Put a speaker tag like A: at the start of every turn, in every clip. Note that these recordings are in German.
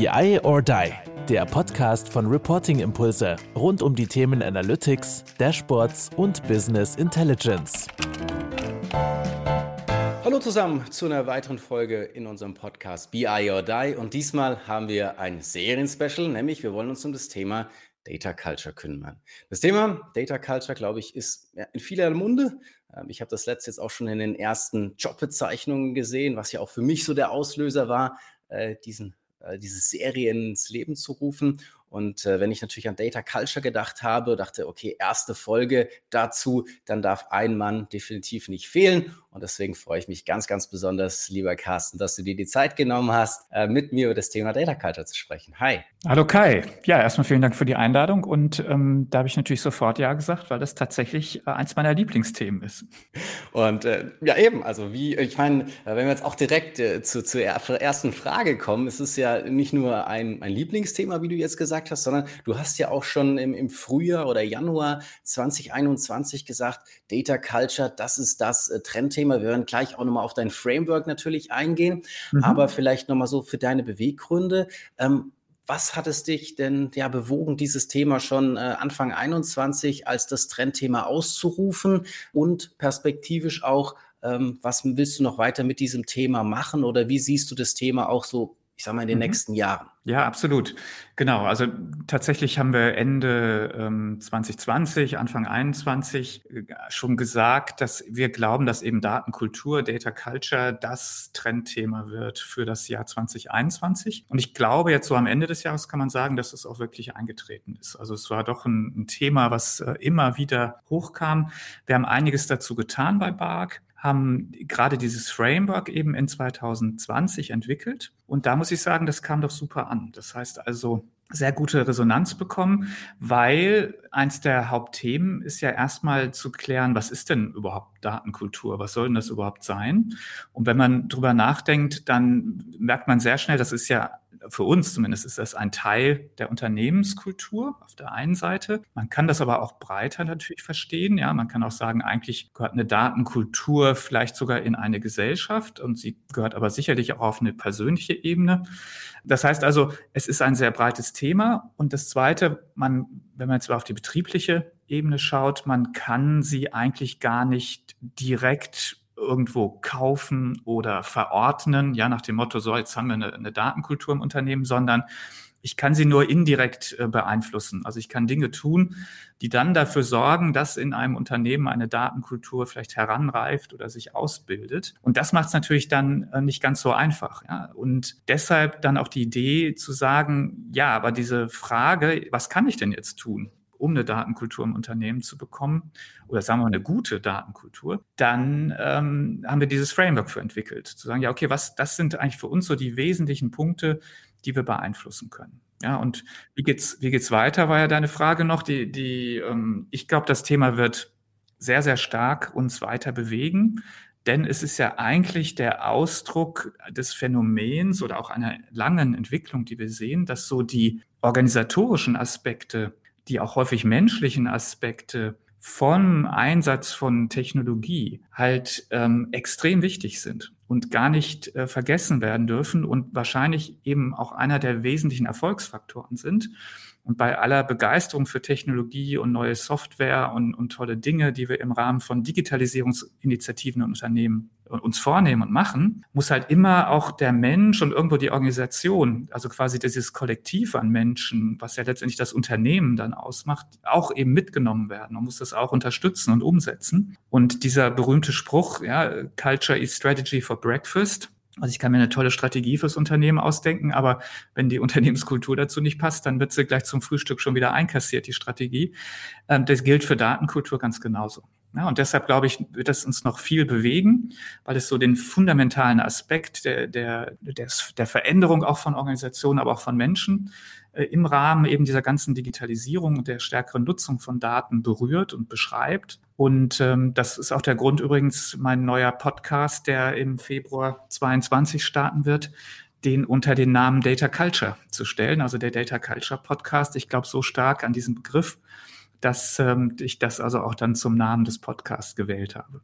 A: BI or Die, der Podcast von Reporting Impulse rund um die Themen Analytics, Dashboards und Business Intelligence.
B: Hallo zusammen zu einer weiteren Folge in unserem Podcast BI or Die und diesmal haben wir ein Serien-Special, nämlich wir wollen uns um das Thema Data Culture kümmern. Das Thema Data Culture, glaube ich, ist in vieler Munde. Ähm, ich habe das letzte jetzt auch schon in den ersten Jobbezeichnungen gesehen, was ja auch für mich so der Auslöser war, äh, diesen diese Serie ins Leben zu rufen. Und äh, wenn ich natürlich an Data Culture gedacht habe, dachte, okay, erste Folge dazu, dann darf ein Mann definitiv nicht fehlen. Und deswegen freue ich mich ganz, ganz besonders, lieber Carsten, dass du dir die Zeit genommen hast, äh, mit mir über das Thema Data Culture zu sprechen. Hi.
C: Hallo Kai. Ja, erstmal vielen Dank für die Einladung. Und ähm, da habe ich natürlich sofort Ja gesagt, weil das tatsächlich äh, eins meiner Lieblingsthemen ist.
B: Und äh, ja, eben, also wie, ich meine, äh, wenn wir jetzt auch direkt äh, zu, zur ersten Frage kommen, es ist ja nicht nur ein, ein Lieblingsthema, wie du jetzt gesagt hast, sondern du hast ja auch schon im, im Frühjahr oder Januar 2021 gesagt, Data Culture, das ist das äh, Trendthema Thema. Wir werden gleich auch nochmal auf dein Framework natürlich eingehen, mhm. aber vielleicht nochmal so für deine Beweggründe. Ähm, was hat es dich denn ja bewogen, dieses Thema schon äh, Anfang 21 als das Trendthema auszurufen und perspektivisch auch, ähm, was willst du noch weiter mit diesem Thema machen oder wie siehst du das Thema auch so ich sage mal, in den mhm. nächsten Jahren.
C: Ja, absolut. Genau. Also tatsächlich haben wir Ende ähm, 2020, Anfang 21 äh, schon gesagt, dass wir glauben, dass eben Datenkultur, Data Culture das Trendthema wird für das Jahr 2021. Und ich glaube, jetzt so am Ende des Jahres kann man sagen, dass es auch wirklich eingetreten ist. Also es war doch ein, ein Thema, was äh, immer wieder hochkam. Wir haben einiges dazu getan bei BARC haben gerade dieses Framework eben in 2020 entwickelt. Und da muss ich sagen, das kam doch super an. Das heißt also, sehr gute Resonanz bekommen, weil eins der Hauptthemen ist ja erstmal zu klären, was ist denn überhaupt Datenkultur? Was soll denn das überhaupt sein? Und wenn man drüber nachdenkt, dann merkt man sehr schnell, das ist ja für uns zumindest ist das ein Teil der Unternehmenskultur auf der einen Seite. Man kann das aber auch breiter natürlich verstehen. Ja, man kann auch sagen, eigentlich gehört eine Datenkultur vielleicht sogar in eine Gesellschaft und sie gehört aber sicherlich auch auf eine persönliche Ebene. Das heißt also, es ist ein sehr breites Thema. Und das zweite, man, wenn man jetzt auf die betriebliche Ebene schaut, man kann sie eigentlich gar nicht direkt irgendwo kaufen oder verordnen, ja, nach dem Motto, so, jetzt haben wir eine, eine Datenkultur im Unternehmen, sondern ich kann sie nur indirekt äh, beeinflussen. Also ich kann Dinge tun, die dann dafür sorgen, dass in einem Unternehmen eine Datenkultur vielleicht heranreift oder sich ausbildet. Und das macht es natürlich dann äh, nicht ganz so einfach. Ja? Und deshalb dann auch die Idee zu sagen, ja, aber diese Frage, was kann ich denn jetzt tun? Um eine Datenkultur im Unternehmen zu bekommen oder sagen wir mal eine gute Datenkultur, dann ähm, haben wir dieses Framework für entwickelt. Zu sagen, ja, okay, was, das sind eigentlich für uns so die wesentlichen Punkte, die wir beeinflussen können. Ja, und wie geht's, wie geht's weiter, war ja deine Frage noch. Die, die, ähm, ich glaube, das Thema wird sehr, sehr stark uns weiter bewegen. Denn es ist ja eigentlich der Ausdruck des Phänomens oder auch einer langen Entwicklung, die wir sehen, dass so die organisatorischen Aspekte die auch häufig menschlichen Aspekte vom Einsatz von Technologie halt ähm, extrem wichtig sind und gar nicht äh, vergessen werden dürfen und wahrscheinlich eben auch einer der wesentlichen Erfolgsfaktoren sind. Und bei aller Begeisterung für Technologie und neue Software und, und tolle Dinge, die wir im Rahmen von Digitalisierungsinitiativen und Unternehmen uns vornehmen und machen, muss halt immer auch der Mensch und irgendwo die Organisation, also quasi dieses Kollektiv an Menschen, was ja letztendlich das Unternehmen dann ausmacht, auch eben mitgenommen werden. Man muss das auch unterstützen und umsetzen. Und dieser berühmte Spruch, ja, Culture is Strategy for Breakfast, also ich kann mir eine tolle Strategie fürs Unternehmen ausdenken, aber wenn die Unternehmenskultur dazu nicht passt, dann wird sie gleich zum Frühstück schon wieder einkassiert, die Strategie. Ähm, das gilt für Datenkultur ganz genauso. Ja, und deshalb glaube ich, wird es uns noch viel bewegen, weil es so den fundamentalen Aspekt der, der, der, der Veränderung auch von Organisationen, aber auch von Menschen äh, im Rahmen eben dieser ganzen Digitalisierung und der stärkeren Nutzung von Daten berührt und beschreibt. Und ähm, das ist auch der Grund übrigens, mein neuer Podcast, der im Februar 22 starten wird, den unter den Namen Data Culture zu stellen. Also der Data Culture Podcast. Ich glaube so stark an diesen Begriff, dass ähm, ich das also auch dann zum Namen des Podcasts gewählt habe.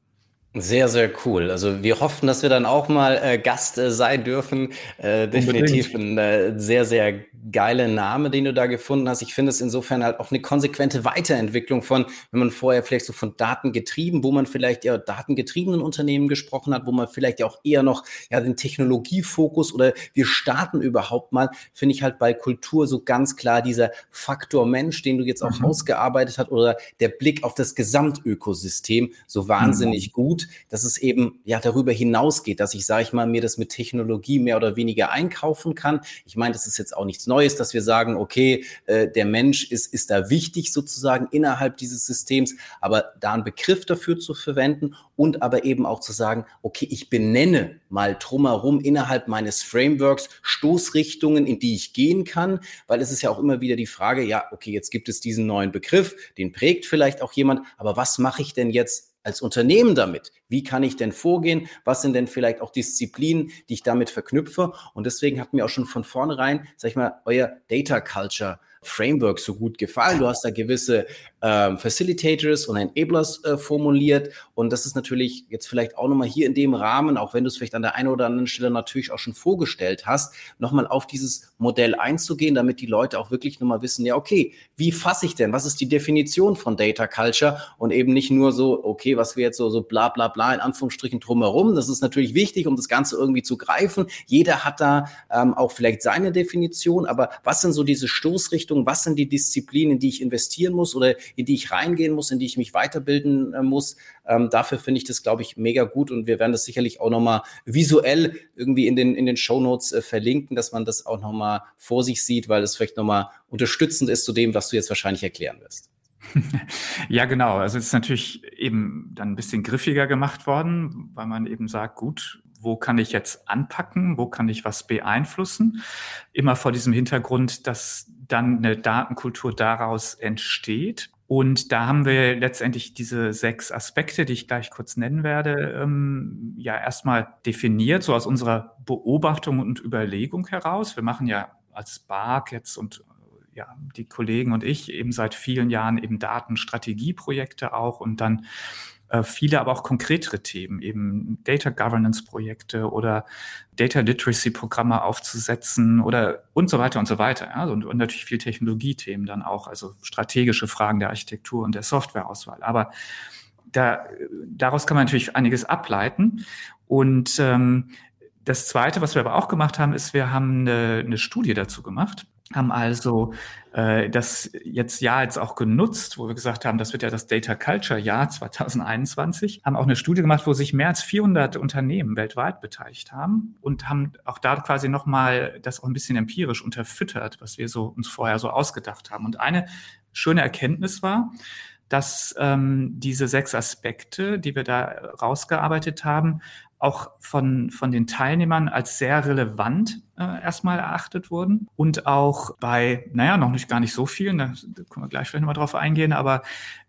B: Sehr, sehr cool. Also wir hoffen, dass wir dann auch mal äh, Gast äh, sein dürfen. Äh, definitiv ein äh, sehr, sehr geiler Name, den du da gefunden hast. Ich finde es insofern halt auch eine konsequente Weiterentwicklung von, wenn man vorher vielleicht so von Daten getrieben, wo man vielleicht ja datengetriebenen Unternehmen gesprochen hat, wo man vielleicht ja auch eher noch ja den Technologiefokus oder wir starten überhaupt mal, finde ich halt bei Kultur so ganz klar dieser Faktor Mensch, den du jetzt auch mhm. ausgearbeitet hast oder der Blick auf das Gesamtökosystem so wahnsinnig mhm. gut dass es eben ja darüber hinausgeht, dass ich, sage ich mal, mir das mit Technologie mehr oder weniger einkaufen kann. Ich meine, das ist jetzt auch nichts Neues, dass wir sagen, okay, äh, der Mensch ist, ist da wichtig sozusagen innerhalb dieses Systems, aber da einen Begriff dafür zu verwenden und aber eben auch zu sagen, okay, ich benenne mal drumherum innerhalb meines Frameworks Stoßrichtungen, in die ich gehen kann, weil es ist ja auch immer wieder die Frage, ja, okay, jetzt gibt es diesen neuen Begriff, den prägt vielleicht auch jemand, aber was mache ich denn jetzt als Unternehmen damit? Wie kann ich denn vorgehen? Was sind denn vielleicht auch Disziplinen, die ich damit verknüpfe? Und deswegen hat mir auch schon von vornherein, sag ich mal, euer Data Culture Framework so gut gefallen. Du hast da gewisse ähm, Facilitators und Enablers äh, formuliert. Und das ist natürlich jetzt vielleicht auch nochmal hier in dem Rahmen, auch wenn du es vielleicht an der einen oder anderen Stelle natürlich auch schon vorgestellt hast, nochmal auf dieses Modell einzugehen, damit die Leute auch wirklich nochmal wissen, ja, okay, wie fasse ich denn? Was ist die Definition von Data Culture? Und eben nicht nur so, okay, was wir jetzt so, so bla bla bla in Anführungsstrichen drumherum. Das ist natürlich wichtig, um das Ganze irgendwie zu greifen. Jeder hat da ähm, auch vielleicht seine Definition, aber was sind so diese Stoßrichtungen? Was sind die Disziplinen, in die ich investieren muss oder in die ich reingehen muss, in die ich mich weiterbilden äh, muss. Ähm, dafür finde ich das, glaube ich, mega gut und wir werden das sicherlich auch nochmal visuell irgendwie in den, in den Show Notes äh, verlinken, dass man das auch nochmal vor sich sieht, weil es vielleicht nochmal unterstützend ist zu dem, was du jetzt wahrscheinlich erklären wirst.
C: Ja, genau. Also es ist natürlich eben dann ein bisschen griffiger gemacht worden, weil man eben sagt, gut, wo kann ich jetzt anpacken, wo kann ich was beeinflussen? Immer vor diesem Hintergrund, dass dann eine Datenkultur daraus entsteht. Und da haben wir letztendlich diese sechs Aspekte, die ich gleich kurz nennen werde, ähm, ja erstmal definiert, so aus unserer Beobachtung und Überlegung heraus. Wir machen ja als BARC jetzt und ja, die Kollegen und ich eben seit vielen Jahren eben Datenstrategieprojekte auch und dann viele aber auch konkretere Themen, eben Data Governance Projekte oder Data Literacy Programme aufzusetzen oder und so weiter und so weiter. Ja? Und, und natürlich viel Technologiethemen dann auch, also strategische Fragen der Architektur und der Softwareauswahl. Aber da, daraus kann man natürlich einiges ableiten. Und ähm, das Zweite, was wir aber auch gemacht haben, ist, wir haben eine, eine Studie dazu gemacht haben also äh, das jetzt Jahr jetzt auch genutzt, wo wir gesagt haben, das wird ja das Data Culture Jahr 2021, haben auch eine Studie gemacht, wo sich mehr als 400 Unternehmen weltweit beteiligt haben und haben auch da quasi nochmal das auch ein bisschen empirisch unterfüttert, was wir so uns vorher so ausgedacht haben. Und eine schöne Erkenntnis war, dass ähm, diese sechs Aspekte, die wir da rausgearbeitet haben, auch von, von den Teilnehmern als sehr relevant äh, erstmal erachtet wurden und auch bei, naja, noch nicht gar nicht so vielen, da, da können wir gleich vielleicht nochmal drauf eingehen, aber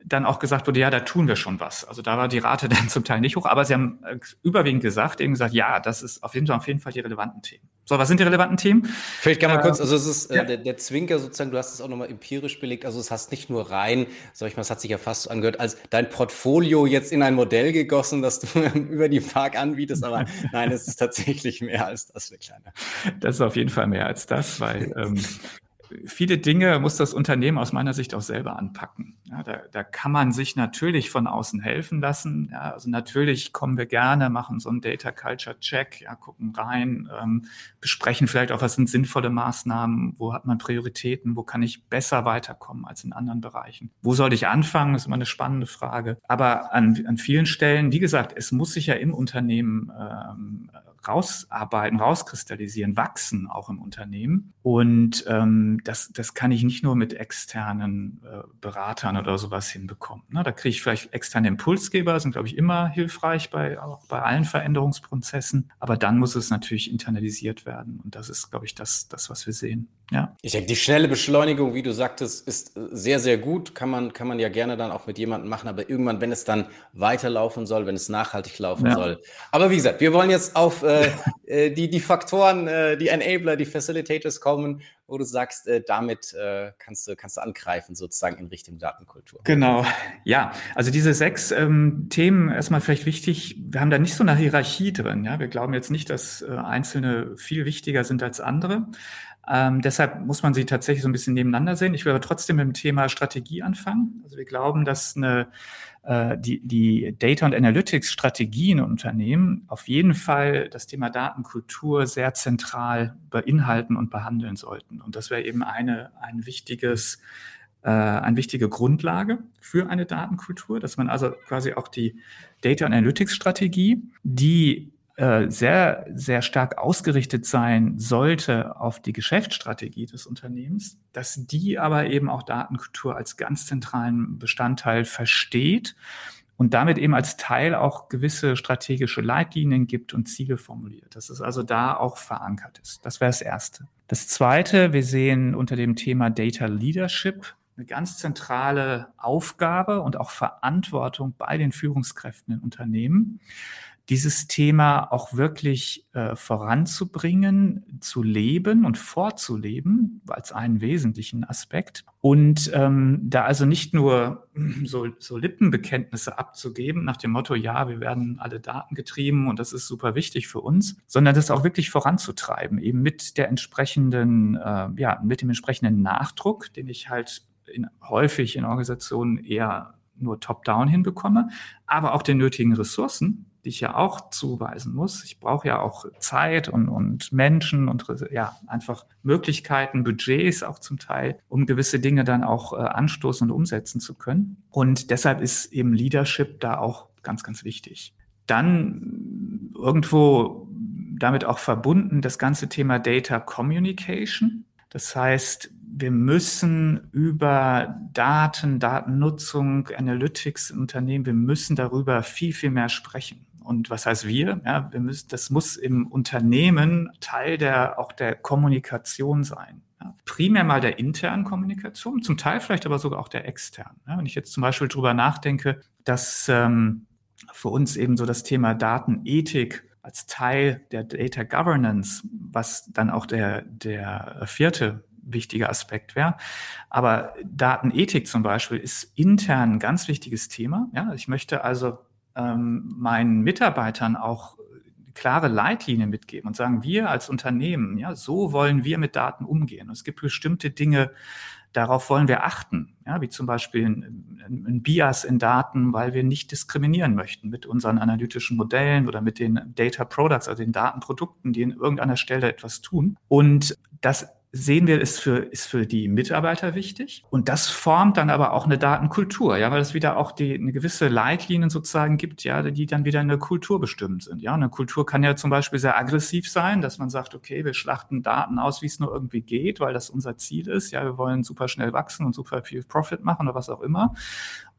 C: dann auch gesagt wurde, ja, da tun wir schon was. Also da war die Rate dann zum Teil nicht hoch, aber sie haben äh, überwiegend gesagt, eben gesagt, ja, das ist auf jeden Fall, auf jeden Fall die relevanten Themen. So, was sind die relevanten Themen?
B: Vielleicht kann man äh, kurz, also es ist äh, ja. der, der, Zwinker sozusagen, du hast es auch nochmal empirisch belegt, also es hast nicht nur rein, sag ich mal, es hat sich ja fast so angehört, als dein Portfolio jetzt in ein Modell gegossen, das du über die Park anbietest, aber nein, es ist tatsächlich mehr als das, eine kleine.
C: Das ist auf jeden Fall mehr als das, weil ähm, viele Dinge muss das Unternehmen aus meiner Sicht auch selber anpacken. Ja, da, da kann man sich natürlich von außen helfen lassen. Ja, also natürlich kommen wir gerne, machen so einen Data Culture Check, ja, gucken rein, ähm, besprechen vielleicht auch, was sind sinnvolle Maßnahmen, wo hat man Prioritäten, wo kann ich besser weiterkommen als in anderen Bereichen. Wo soll ich anfangen, ist immer eine spannende Frage. Aber an, an vielen Stellen, wie gesagt, es muss sich ja im Unternehmen ähm, rausarbeiten, rauskristallisieren, wachsen auch im Unternehmen. Und ähm, das, das kann ich nicht nur mit externen äh, Beratern oder sowas hinbekommen. Ne? Da kriege ich vielleicht externe Impulsgeber, sind, glaube ich, immer hilfreich bei, auch bei allen Veränderungsprozessen. Aber dann muss es natürlich internalisiert werden. Und das ist, glaube ich, das, das, was wir sehen.
B: Ja. Ich denke, die schnelle Beschleunigung, wie du sagtest, ist äh, sehr, sehr gut. Kann man, kann man ja gerne dann auch mit jemandem machen, aber irgendwann, wenn es dann weiterlaufen soll, wenn es nachhaltig laufen ja. soll. Aber wie gesagt, wir wollen jetzt auf äh, äh die, die Faktoren, äh, die Enabler, die Facilitators kommen, wo du sagst, äh, damit äh, kannst, du, kannst du angreifen, sozusagen in Richtung Datenkultur.
C: Genau, ja. Also diese sechs ähm, Themen, erstmal vielleicht wichtig, wir haben da nicht so eine Hierarchie drin. Ja? Wir glauben jetzt nicht, dass einzelne viel wichtiger sind als andere. Ähm, deshalb muss man sie tatsächlich so ein bisschen nebeneinander sehen. Ich will aber trotzdem mit dem Thema Strategie anfangen. Also wir glauben, dass eine, äh, die, die Data- und Analytics-Strategien in Unternehmen auf jeden Fall das Thema Datenkultur sehr zentral beinhalten und behandeln sollten. Und das wäre eben eine, ein wichtiges äh, eine wichtige Grundlage für eine Datenkultur, dass man also quasi auch die Data Analytics Strategie, die äh, sehr, sehr stark ausgerichtet sein sollte auf die Geschäftsstrategie des Unternehmens, dass die aber eben auch Datenkultur als ganz zentralen Bestandteil versteht und damit eben als Teil auch gewisse strategische Leitlinien gibt und Ziele formuliert. Dass es also da auch verankert ist. Das wäre das Erste. Das Zweite, wir sehen unter dem Thema Data Leadership eine ganz zentrale Aufgabe und auch Verantwortung bei den Führungskräften in Unternehmen dieses Thema auch wirklich äh, voranzubringen, zu leben und vorzuleben, als einen wesentlichen Aspekt. Und ähm, da also nicht nur so, so Lippenbekenntnisse abzugeben nach dem Motto, ja, wir werden alle Daten getrieben und das ist super wichtig für uns, sondern das auch wirklich voranzutreiben, eben mit der entsprechenden, äh, ja, mit dem entsprechenden Nachdruck, den ich halt in, häufig in Organisationen eher nur top-down hinbekomme, aber auch den nötigen Ressourcen, die ich ja auch zuweisen muss. Ich brauche ja auch Zeit und, und Menschen und ja, einfach Möglichkeiten, Budgets auch zum Teil, um gewisse Dinge dann auch äh, anstoßen und umsetzen zu können. Und deshalb ist eben Leadership da auch ganz, ganz wichtig. Dann irgendwo damit auch verbunden das ganze Thema Data Communication. Das heißt, wir müssen über Daten, Datennutzung, Analytics in Unternehmen, wir müssen darüber viel, viel mehr sprechen. Und was heißt wir? Ja, wir müssen, das muss im Unternehmen Teil der, auch der Kommunikation sein. Ja, primär mal der internen Kommunikation, zum Teil vielleicht aber sogar auch der externen. Ja, wenn ich jetzt zum Beispiel drüber nachdenke, dass ähm, für uns eben so das Thema Datenethik als Teil der Data Governance, was dann auch der, der vierte wichtige Aspekt wäre. Aber Datenethik zum Beispiel ist intern ein ganz wichtiges Thema. Ja, ich möchte also ähm, meinen Mitarbeitern auch klare Leitlinien mitgeben und sagen, wir als Unternehmen, ja, so wollen wir mit Daten umgehen. Es gibt bestimmte Dinge, darauf wollen wir achten, ja, wie zum Beispiel ein, ein, Bias in Daten, weil wir nicht diskriminieren möchten mit unseren analytischen Modellen oder mit den Data Products, also den Datenprodukten, die in irgendeiner Stelle etwas tun. Und das sehen wir, ist für, ist für die Mitarbeiter wichtig. Und das formt dann aber auch eine Datenkultur, ja, weil es wieder auch die, eine gewisse Leitlinien sozusagen gibt, ja, die dann wieder eine Kultur bestimmt sind. Ja, eine Kultur kann ja zum Beispiel sehr aggressiv sein, dass man sagt, okay, wir schlachten Daten aus, wie es nur irgendwie geht, weil das unser Ziel ist. Ja, wir wollen super schnell wachsen und super viel Profit machen oder was auch immer.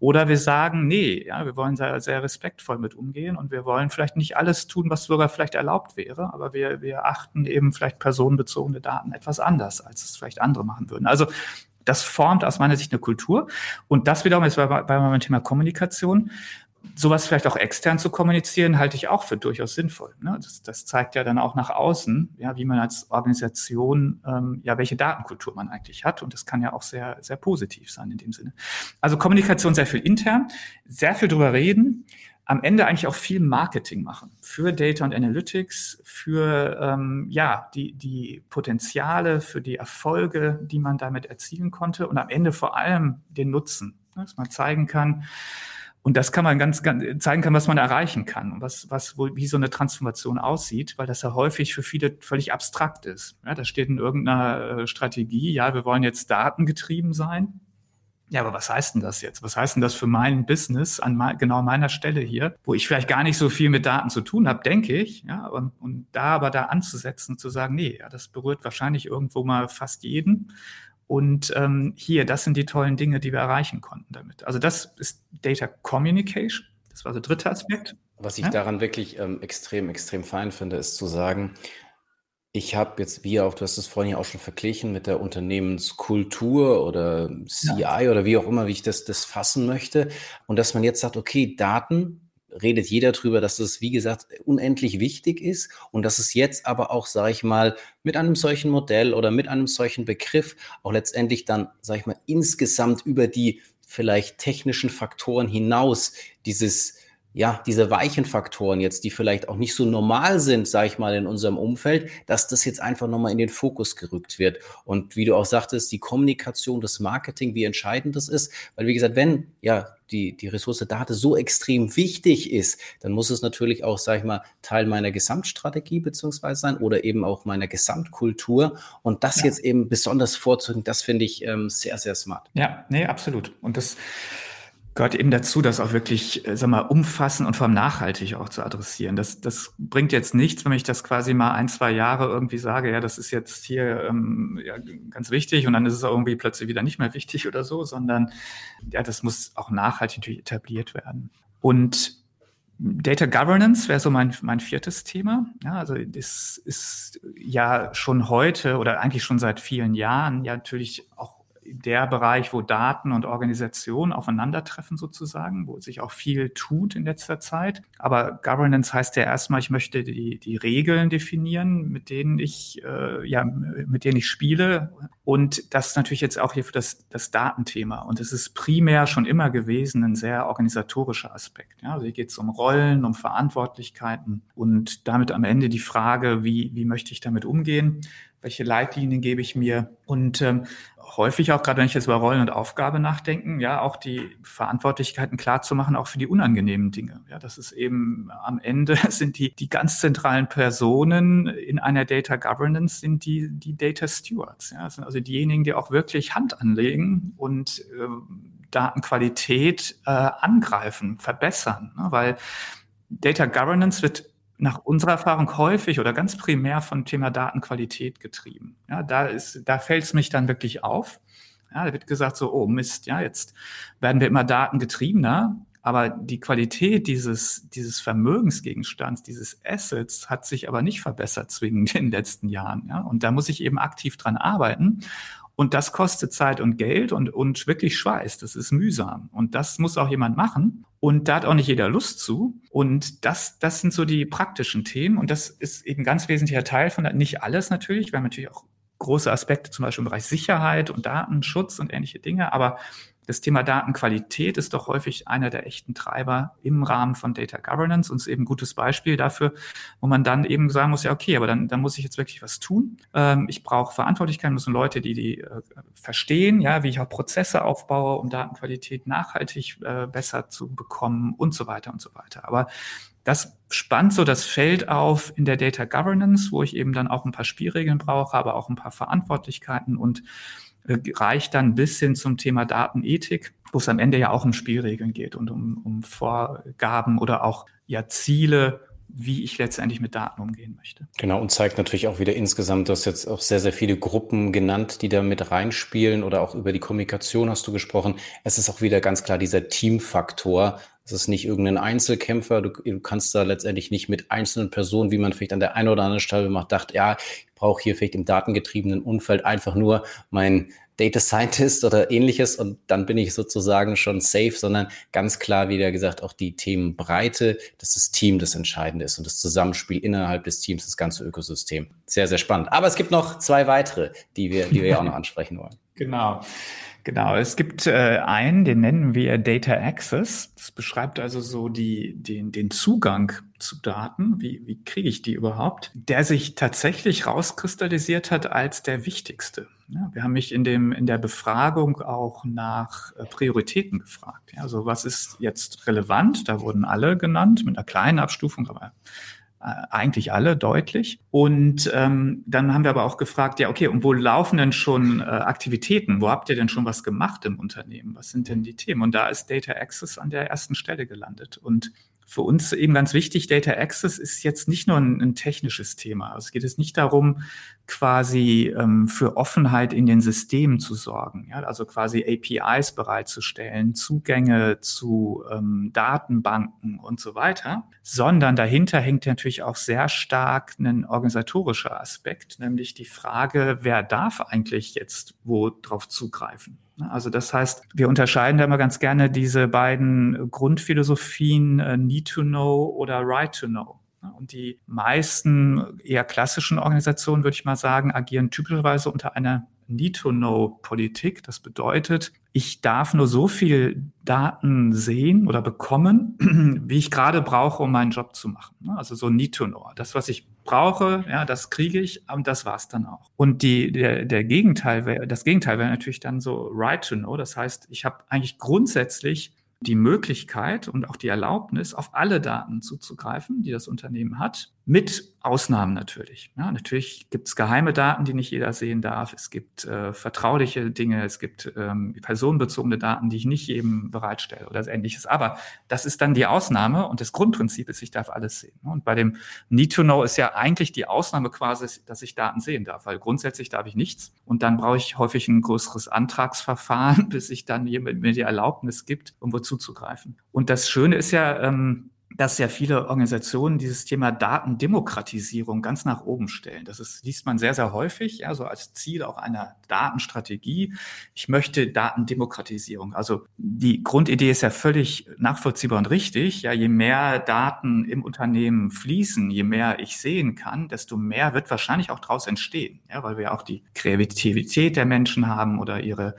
C: Oder wir sagen, nee, ja, wir wollen sehr, sehr respektvoll mit umgehen und wir wollen vielleicht nicht alles tun, was sogar vielleicht erlaubt wäre, aber wir, wir achten eben vielleicht personenbezogene Daten etwas anders, als es vielleicht andere machen würden. Also das formt aus meiner Sicht eine Kultur. Und das wiederum ist bei, bei meinem Thema Kommunikation sowas vielleicht auch extern zu kommunizieren, halte ich auch für durchaus sinnvoll. Ne? Das, das, zeigt ja dann auch nach außen, ja, wie man als Organisation, ähm, ja, welche Datenkultur man eigentlich hat. Und das kann ja auch sehr, sehr positiv sein in dem Sinne. Also Kommunikation sehr viel intern, sehr viel drüber reden, am Ende eigentlich auch viel Marketing machen für Data und Analytics, für ähm, ja die die Potenziale, für die Erfolge, die man damit erzielen konnte und am Ende vor allem den Nutzen, ne? dass man zeigen kann, und das kann man ganz, ganz zeigen kann, was man erreichen kann und was, was, wie so eine Transformation aussieht, weil das ja häufig für viele völlig abstrakt ist. Ja, da steht in irgendeiner äh, Strategie, ja, wir wollen jetzt datengetrieben sein. Ja, aber was heißt denn das jetzt? Was heißt denn das für mein Business an me genau meiner Stelle hier, wo ich vielleicht gar nicht so viel mit Daten zu tun habe, denke ich, ja, und, und da aber da anzusetzen, zu sagen, nee, ja, das berührt wahrscheinlich irgendwo mal fast jeden und ähm, hier, das sind die tollen Dinge, die wir erreichen konnten damit. Also das ist Data Communication. Das war der dritte Aspekt.
B: Was ich ja? daran wirklich ähm, extrem, extrem fein finde, ist zu sagen, Ich habe jetzt, wie auch, du hast es vorhin ja auch schon verglichen mit der Unternehmenskultur oder CI ja. oder wie auch immer, wie ich das, das fassen möchte. Und dass man jetzt sagt, okay, Daten redet jeder drüber, dass es, wie gesagt, unendlich wichtig ist und dass es jetzt aber auch, sage ich mal, mit einem solchen Modell oder mit einem solchen Begriff auch letztendlich dann, sage ich mal, insgesamt über die vielleicht technischen Faktoren hinaus dieses ja, diese weichen Faktoren jetzt, die vielleicht auch nicht so normal sind, sage ich mal, in unserem Umfeld, dass das jetzt einfach nochmal in den Fokus gerückt wird. Und wie du auch sagtest, die Kommunikation, das Marketing, wie entscheidend das ist. Weil, wie gesagt, wenn ja die, die Ressource Daten so extrem wichtig ist, dann muss es natürlich auch, sage ich mal, Teil meiner Gesamtstrategie beziehungsweise sein oder eben auch meiner Gesamtkultur. Und das ja. jetzt eben besonders vorzugehen, das finde ich ähm, sehr, sehr smart.
C: Ja, nee, absolut. Und das gehört eben dazu, das auch wirklich, äh, sag mal, umfassend und vor allem nachhaltig auch zu adressieren. Das, das bringt jetzt nichts, wenn ich das quasi mal ein, zwei Jahre irgendwie sage, ja, das ist jetzt hier ähm, ja, ganz wichtig und dann ist es irgendwie plötzlich wieder nicht mehr wichtig oder so, sondern ja, das muss auch nachhaltig etabliert werden. Und Data Governance wäre so mein, mein viertes Thema. Ja, also das ist ja schon heute oder eigentlich schon seit vielen Jahren ja natürlich auch der Bereich, wo Daten und Organisation aufeinandertreffen sozusagen, wo sich auch viel tut in letzter Zeit. Aber Governance heißt ja erstmal, ich möchte die, die Regeln definieren, mit denen ich, äh, ja, mit denen ich spiele. Und das ist natürlich jetzt auch hier für das, das Datenthema. Und es ist primär schon immer gewesen ein sehr organisatorischer Aspekt. Ja, also hier geht es um Rollen, um Verantwortlichkeiten und damit am Ende die Frage, wie, wie möchte ich damit umgehen? Welche Leitlinien gebe ich mir und ähm, häufig auch, gerade wenn ich jetzt über Rollen und Aufgabe nachdenken, ja, auch die Verantwortlichkeiten klar zu machen, auch für die unangenehmen Dinge. Ja, das ist eben am Ende sind die, die ganz zentralen Personen in einer Data Governance sind die, die Data Stewards. Ja, das sind also diejenigen, die auch wirklich Hand anlegen und äh, Datenqualität äh, angreifen, verbessern, ne? weil Data Governance wird nach unserer Erfahrung häufig oder ganz primär von Thema Datenqualität getrieben. Ja, da ist, da fällt es mich dann wirklich auf. Ja, da wird gesagt so, oh Mist, ja, jetzt werden wir immer datengetriebener, aber die Qualität dieses, dieses Vermögensgegenstands, dieses Assets hat sich aber nicht verbessert zwingend in den letzten Jahren. Ja? Und da muss ich eben aktiv dran arbeiten. Und das kostet Zeit und Geld und, und wirklich Schweiß. Das ist mühsam. Und das muss auch jemand machen. Und da hat auch nicht jeder Lust zu. Und das, das sind so die praktischen Themen. Und das ist eben ganz wesentlicher Teil von, nicht alles natürlich. Wir haben natürlich auch große Aspekte, zum Beispiel im Bereich Sicherheit und Datenschutz und ähnliche Dinge. Aber das Thema Datenqualität ist doch häufig einer der echten Treiber im Rahmen von Data Governance und ist eben ein gutes Beispiel dafür, wo man dann eben sagen muss, ja, okay, aber dann, dann muss ich jetzt wirklich was tun. Ähm, ich brauche Verantwortlichkeit, müssen Leute, die die äh, verstehen, ja, wie ich auch Prozesse aufbaue, um Datenqualität nachhaltig äh, besser zu bekommen und so weiter und so weiter. Aber das spannt so das Feld auf in der Data Governance, wo ich eben dann auch ein paar Spielregeln brauche, aber auch ein paar Verantwortlichkeiten und reicht dann bis hin zum Thema Datenethik, wo es am Ende ja auch um Spielregeln geht und um, um Vorgaben oder auch ja Ziele, wie ich letztendlich mit Daten umgehen möchte.
B: Genau, und zeigt natürlich auch wieder insgesamt, du hast jetzt auch sehr, sehr viele Gruppen genannt, die da mit reinspielen oder auch über die Kommunikation hast du gesprochen. Es ist auch wieder ganz klar dieser Teamfaktor. Es ist nicht irgendein Einzelkämpfer. Du, du, kannst da letztendlich nicht mit einzelnen Personen, wie man vielleicht an der einen oder anderen Stelle macht, dachte, ja, ich brauche hier vielleicht im datengetriebenen Umfeld einfach nur mein Data Scientist oder ähnliches und dann bin ich sozusagen schon safe, sondern ganz klar, wie gesagt, auch die Themenbreite, dass das Team das Entscheidende ist und das Zusammenspiel innerhalb des Teams, das ganze Ökosystem. Sehr, sehr spannend. Aber es gibt noch zwei weitere, die wir, die wir ja auch noch ansprechen wollen.
C: Genau. Genau, es gibt äh, einen, den nennen wir Data Access. Das beschreibt also so die, den, den Zugang zu Daten. Wie, wie kriege ich die überhaupt? Der sich tatsächlich rauskristallisiert hat als der wichtigste. Ja, wir haben mich in, dem, in der Befragung auch nach äh, Prioritäten gefragt. Ja, also was ist jetzt relevant? Da wurden alle genannt mit einer kleinen Abstufung, aber eigentlich alle deutlich. Und ähm, dann haben wir aber auch gefragt, ja, okay, und wo laufen denn schon äh, Aktivitäten? Wo habt ihr denn schon was gemacht im Unternehmen? Was sind denn die Themen? Und da ist Data Access an der ersten Stelle gelandet. Und für uns eben ganz wichtig, Data Access ist jetzt nicht nur ein, ein technisches Thema. Also es geht jetzt nicht darum, quasi ähm, für Offenheit in den Systemen zu sorgen, ja? also quasi APIs bereitzustellen, Zugänge zu ähm, Datenbanken und so weiter, sondern dahinter hängt natürlich auch sehr stark ein organisatorischer Aspekt, nämlich die Frage, wer darf eigentlich jetzt wo drauf zugreifen? Ne, also das heißt, wir unterscheiden da immer ganz gerne diese beiden Grundphilosophien äh, Need to Know oder Right to Know. Ne, und die meisten eher klassischen Organisationen, würde ich mal sagen, agieren typischerweise unter einer Need-to-Know-Politik. Das bedeutet, ich darf nur so viel Daten sehen oder bekommen, wie ich gerade brauche, um meinen Job zu machen. Ne, also so Need-to-Know. Das, was ich brauche, ja, das kriege ich und das war's dann auch. Und die, der, der Gegenteil wäre, das Gegenteil wäre natürlich dann so right to know. Das heißt, ich habe eigentlich grundsätzlich die Möglichkeit und auch die Erlaubnis, auf alle Daten zuzugreifen, die das Unternehmen hat, mit Ausnahmen natürlich. Ja, natürlich gibt es geheime Daten, die nicht jeder sehen darf. Es gibt äh, vertrauliche Dinge, es gibt ähm, personenbezogene Daten, die ich nicht jedem bereitstelle oder ähnliches. Aber das ist dann die Ausnahme und das Grundprinzip ist, ich darf alles sehen. Und bei dem Need to Know ist ja eigentlich die Ausnahme quasi, dass ich Daten sehen darf, weil grundsätzlich darf ich nichts. Und dann brauche ich häufig ein größeres Antragsverfahren, bis ich dann jemand mir die Erlaubnis gibt, um wo zuzugreifen. Und das Schöne ist ja, ähm, dass ja viele Organisationen dieses Thema Datendemokratisierung ganz nach oben stellen. Das ist, liest man sehr, sehr häufig, ja, so als Ziel auch einer Datenstrategie. Ich möchte Datendemokratisierung. Also die Grundidee ist ja völlig nachvollziehbar und richtig. Ja, je mehr Daten im Unternehmen fließen, je mehr ich sehen kann, desto mehr wird wahrscheinlich auch daraus entstehen. Ja, weil wir auch die Kreativität der Menschen haben oder ihre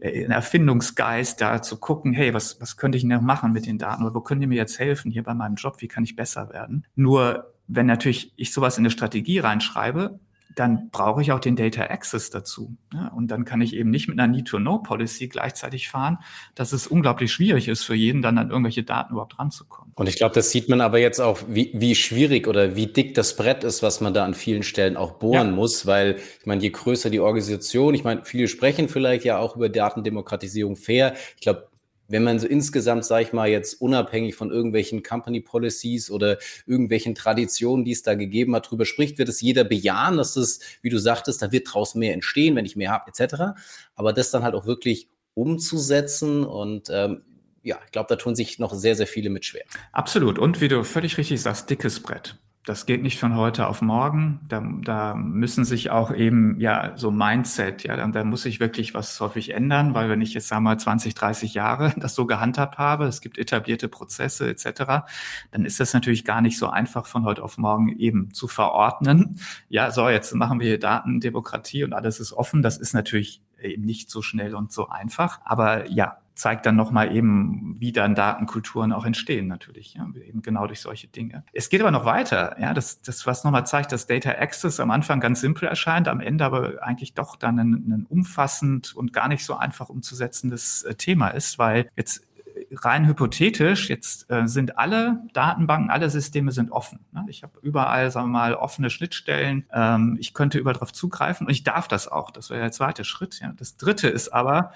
C: äh, ein Erfindungsgeist, da zu gucken, hey, was, was könnte ich noch machen mit den Daten oder wo können die mir jetzt helfen hier bei meinem Job, wie kann ich besser werden? Nur wenn natürlich ich sowas in eine Strategie reinschreibe, dann brauche ich auch den Data Access dazu. Ja, und dann kann ich eben nicht mit einer Need-to-Know-Policy gleichzeitig fahren, dass es unglaublich schwierig ist für jeden, dann an irgendwelche Daten überhaupt ranzukommen.
B: Und ich glaube, das sieht man aber jetzt auch, wie, wie schwierig oder wie dick das Brett ist, was man da an vielen Stellen auch bohren ja. muss, weil ich meine, je größer die Organisation, ich meine, viele sprechen vielleicht ja auch über Datendemokratisierung fair. Ich glaube, wenn man so insgesamt, sage ich mal, jetzt unabhängig von irgendwelchen Company Policies oder irgendwelchen Traditionen, die es da gegeben hat, drüber spricht, wird es jeder bejahen, dass es, wie du sagtest, da wird draußen mehr entstehen, wenn ich mehr habe, etc. Aber das dann halt auch wirklich umzusetzen und ähm, ja, ich glaube, da tun sich noch sehr, sehr viele mit schwer.
C: Absolut. Und wie du völlig richtig sagst, dickes Brett das geht nicht von heute auf morgen. Da, da müssen sich auch eben, ja, so Mindset, ja, da, da muss sich wirklich was häufig ändern, weil wenn ich jetzt, sagen wir mal, 20, 30 Jahre das so gehandhabt habe, es gibt etablierte Prozesse etc., dann ist das natürlich gar nicht so einfach von heute auf morgen eben zu verordnen. Ja, so, jetzt machen wir hier Datendemokratie und alles ist offen. Das ist natürlich eben nicht so schnell und so einfach. Aber ja, zeigt dann nochmal eben, wie dann Datenkulturen auch entstehen natürlich, ja, eben genau durch solche Dinge. Es geht aber noch weiter, ja, das, das was nochmal zeigt, dass Data Access am Anfang ganz simpel erscheint, am Ende aber eigentlich doch dann ein, ein umfassend und gar nicht so einfach umzusetzendes äh, Thema ist, weil jetzt rein hypothetisch, jetzt äh, sind alle Datenbanken, alle Systeme sind offen. Ne? Ich habe überall, sagen wir mal, offene Schnittstellen. Ähm, ich könnte überall darauf zugreifen und ich darf das auch. Das wäre der zweite Schritt. Ja. Das dritte ist aber,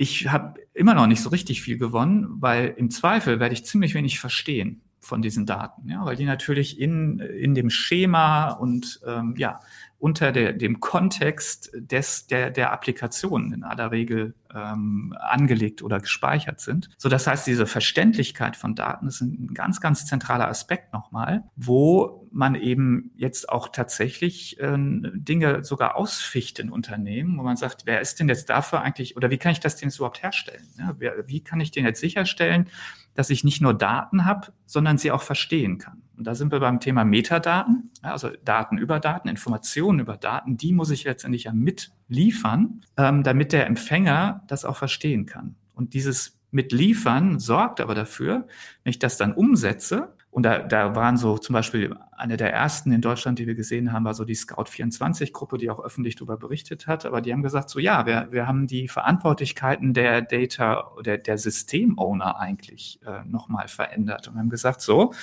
C: ich habe immer noch nicht so richtig viel gewonnen, weil im Zweifel werde ich ziemlich wenig verstehen von diesen Daten, ja, weil die natürlich in, in dem Schema und ähm, ja, unter der, dem Kontext des, der, der Applikationen in aller Regel ähm, angelegt oder gespeichert sind. So, das heißt, diese Verständlichkeit von Daten ist ein ganz, ganz zentraler Aspekt nochmal, wo man eben jetzt auch tatsächlich äh, Dinge sogar ausficht in Unternehmen, wo man sagt, wer ist denn jetzt dafür eigentlich oder wie kann ich das denn jetzt überhaupt herstellen? Ja, wer, wie kann ich den jetzt sicherstellen, dass ich nicht nur Daten habe, sondern sie auch verstehen kann? Und da sind wir beim Thema Metadaten, also Daten über Daten, Informationen über Daten, die muss ich letztendlich ja mitliefern, ähm, damit der Empfänger das auch verstehen kann. Und dieses Mitliefern sorgt aber dafür, wenn ich das dann umsetze, und da, da waren so zum Beispiel eine der ersten in Deutschland, die wir gesehen haben, war so die Scout24-Gruppe, die auch öffentlich darüber berichtet hat. Aber die haben gesagt, so ja, wir, wir haben die Verantwortlichkeiten der Data, der, der System-Owner eigentlich äh, nochmal verändert und haben gesagt, so,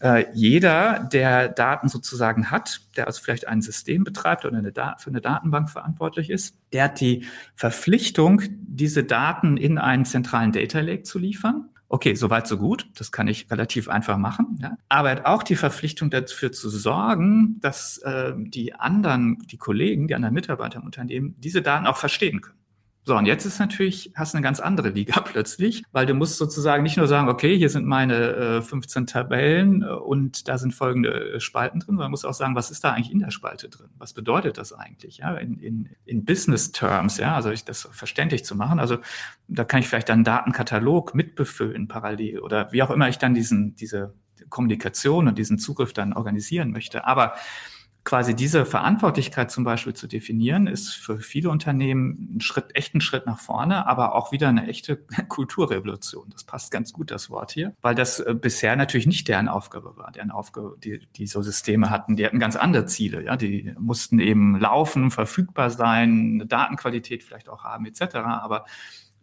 C: äh, jeder, der Daten sozusagen hat, der also vielleicht ein System betreibt oder eine für eine Datenbank verantwortlich ist, der hat die Verpflichtung, diese Daten in einen zentralen Data Lake zu liefern Okay, soweit so gut. Das kann ich relativ einfach machen. Ja. Aber er hat auch die Verpflichtung dafür zu sorgen, dass äh, die anderen, die Kollegen, die anderen Mitarbeiter im Unternehmen diese Daten auch verstehen können. So, und jetzt ist natürlich, hast du eine ganz andere Liga plötzlich, weil du musst sozusagen nicht nur sagen, okay, hier sind meine äh, 15 Tabellen äh, und da sind folgende äh, Spalten drin, sondern musst auch sagen, was ist da eigentlich in der Spalte drin? Was bedeutet das eigentlich? Ja, in, in, in Business Terms, ja, also ich, das verständlich zu machen. Also da kann ich vielleicht dann einen Datenkatalog mitbefüllen parallel oder wie auch immer ich dann diesen, diese Kommunikation und diesen Zugriff dann organisieren möchte. Aber quasi diese Verantwortlichkeit zum Beispiel zu definieren, ist für viele Unternehmen ein Schritt, echt ein Schritt nach vorne, aber auch wieder eine echte Kulturrevolution. Das passt ganz gut, das Wort hier, weil das äh, bisher natürlich nicht deren Aufgabe war. Deren Aufgabe, die, die so Systeme hatten, die hatten ganz andere Ziele. Ja, die mussten eben laufen, verfügbar sein, eine Datenqualität vielleicht auch haben, etc. Aber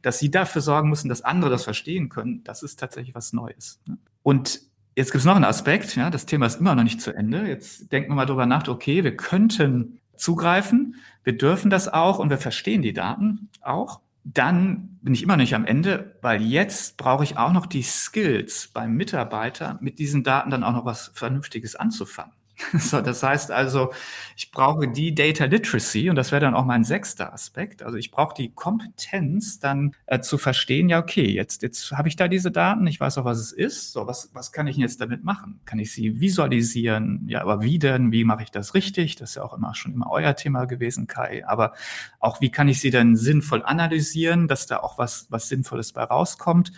C: dass sie dafür sorgen müssen, dass andere das verstehen können, das ist tatsächlich was Neues. Ne? Und Jetzt gibt es noch einen Aspekt, ja, das Thema ist immer noch nicht zu Ende. Jetzt denken wir mal drüber nach, okay, wir könnten zugreifen, wir dürfen das auch und wir verstehen die Daten auch. Dann bin ich immer noch nicht am Ende, weil jetzt brauche ich auch noch die Skills beim Mitarbeiter, mit diesen Daten dann auch noch was Vernünftiges anzufangen. So, das heißt also, ich brauche die Data Literacy und das wäre dann auch mein sechster Aspekt. Also ich brauche die Kompetenz dann äh, zu verstehen, ja, okay, jetzt, jetzt habe ich da diese Daten, ich weiß auch, was es ist. So, was, was kann ich jetzt damit machen? Kann ich sie visualisieren? Ja, aber wie denn? Wie mache ich das richtig? Das ist ja auch immer schon immer euer Thema gewesen, Kai. Aber auch wie kann ich sie dann sinnvoll analysieren, dass da auch was, was Sinnvolles bei rauskommt?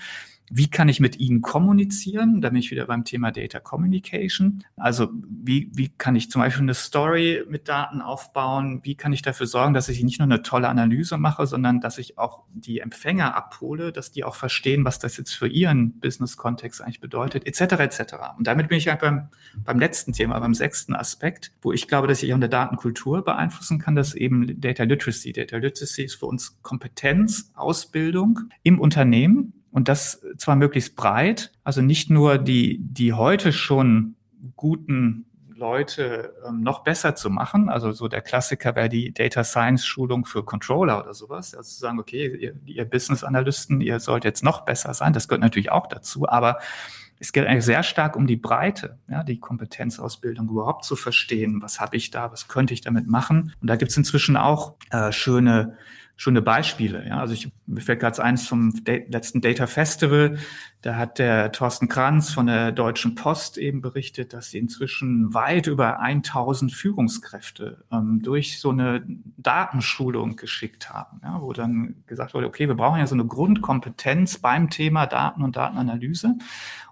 C: Wie kann ich mit ihnen kommunizieren? Da bin ich wieder beim Thema Data Communication. Also wie, wie kann ich zum Beispiel eine Story mit Daten aufbauen? Wie kann ich dafür sorgen, dass ich nicht nur eine tolle Analyse mache, sondern dass ich auch die Empfänger abhole, dass die auch verstehen, was das jetzt für ihren Business-Kontext eigentlich bedeutet, etc. etc. Und damit bin ich halt beim, beim letzten Thema, beim sechsten Aspekt, wo ich glaube, dass ich auch eine Datenkultur beeinflussen kann, das eben Data Literacy. Data Literacy ist für uns Kompetenz, Ausbildung im Unternehmen und das zwar möglichst breit, also nicht nur die, die heute schon guten Leute ähm, noch besser zu machen. Also so der Klassiker wäre die Data Science Schulung für Controller oder sowas. Also zu sagen, okay, ihr, ihr Business Analysten, ihr sollt jetzt noch besser sein. Das gehört natürlich auch dazu. Aber es geht eigentlich sehr stark um die Breite, ja, die Kompetenzausbildung überhaupt zu verstehen. Was habe ich da? Was könnte ich damit machen? Und da gibt es inzwischen auch äh, schöne schöne Beispiele. Ja, also ich, mir fällt gerade eins vom letzten Data Festival. Da hat der Thorsten Kranz von der Deutschen Post eben berichtet, dass sie inzwischen weit über 1000 Führungskräfte ähm, durch so eine Datenschulung geschickt haben, ja, wo dann gesagt wurde, okay, wir brauchen ja so eine Grundkompetenz beim Thema Daten und Datenanalyse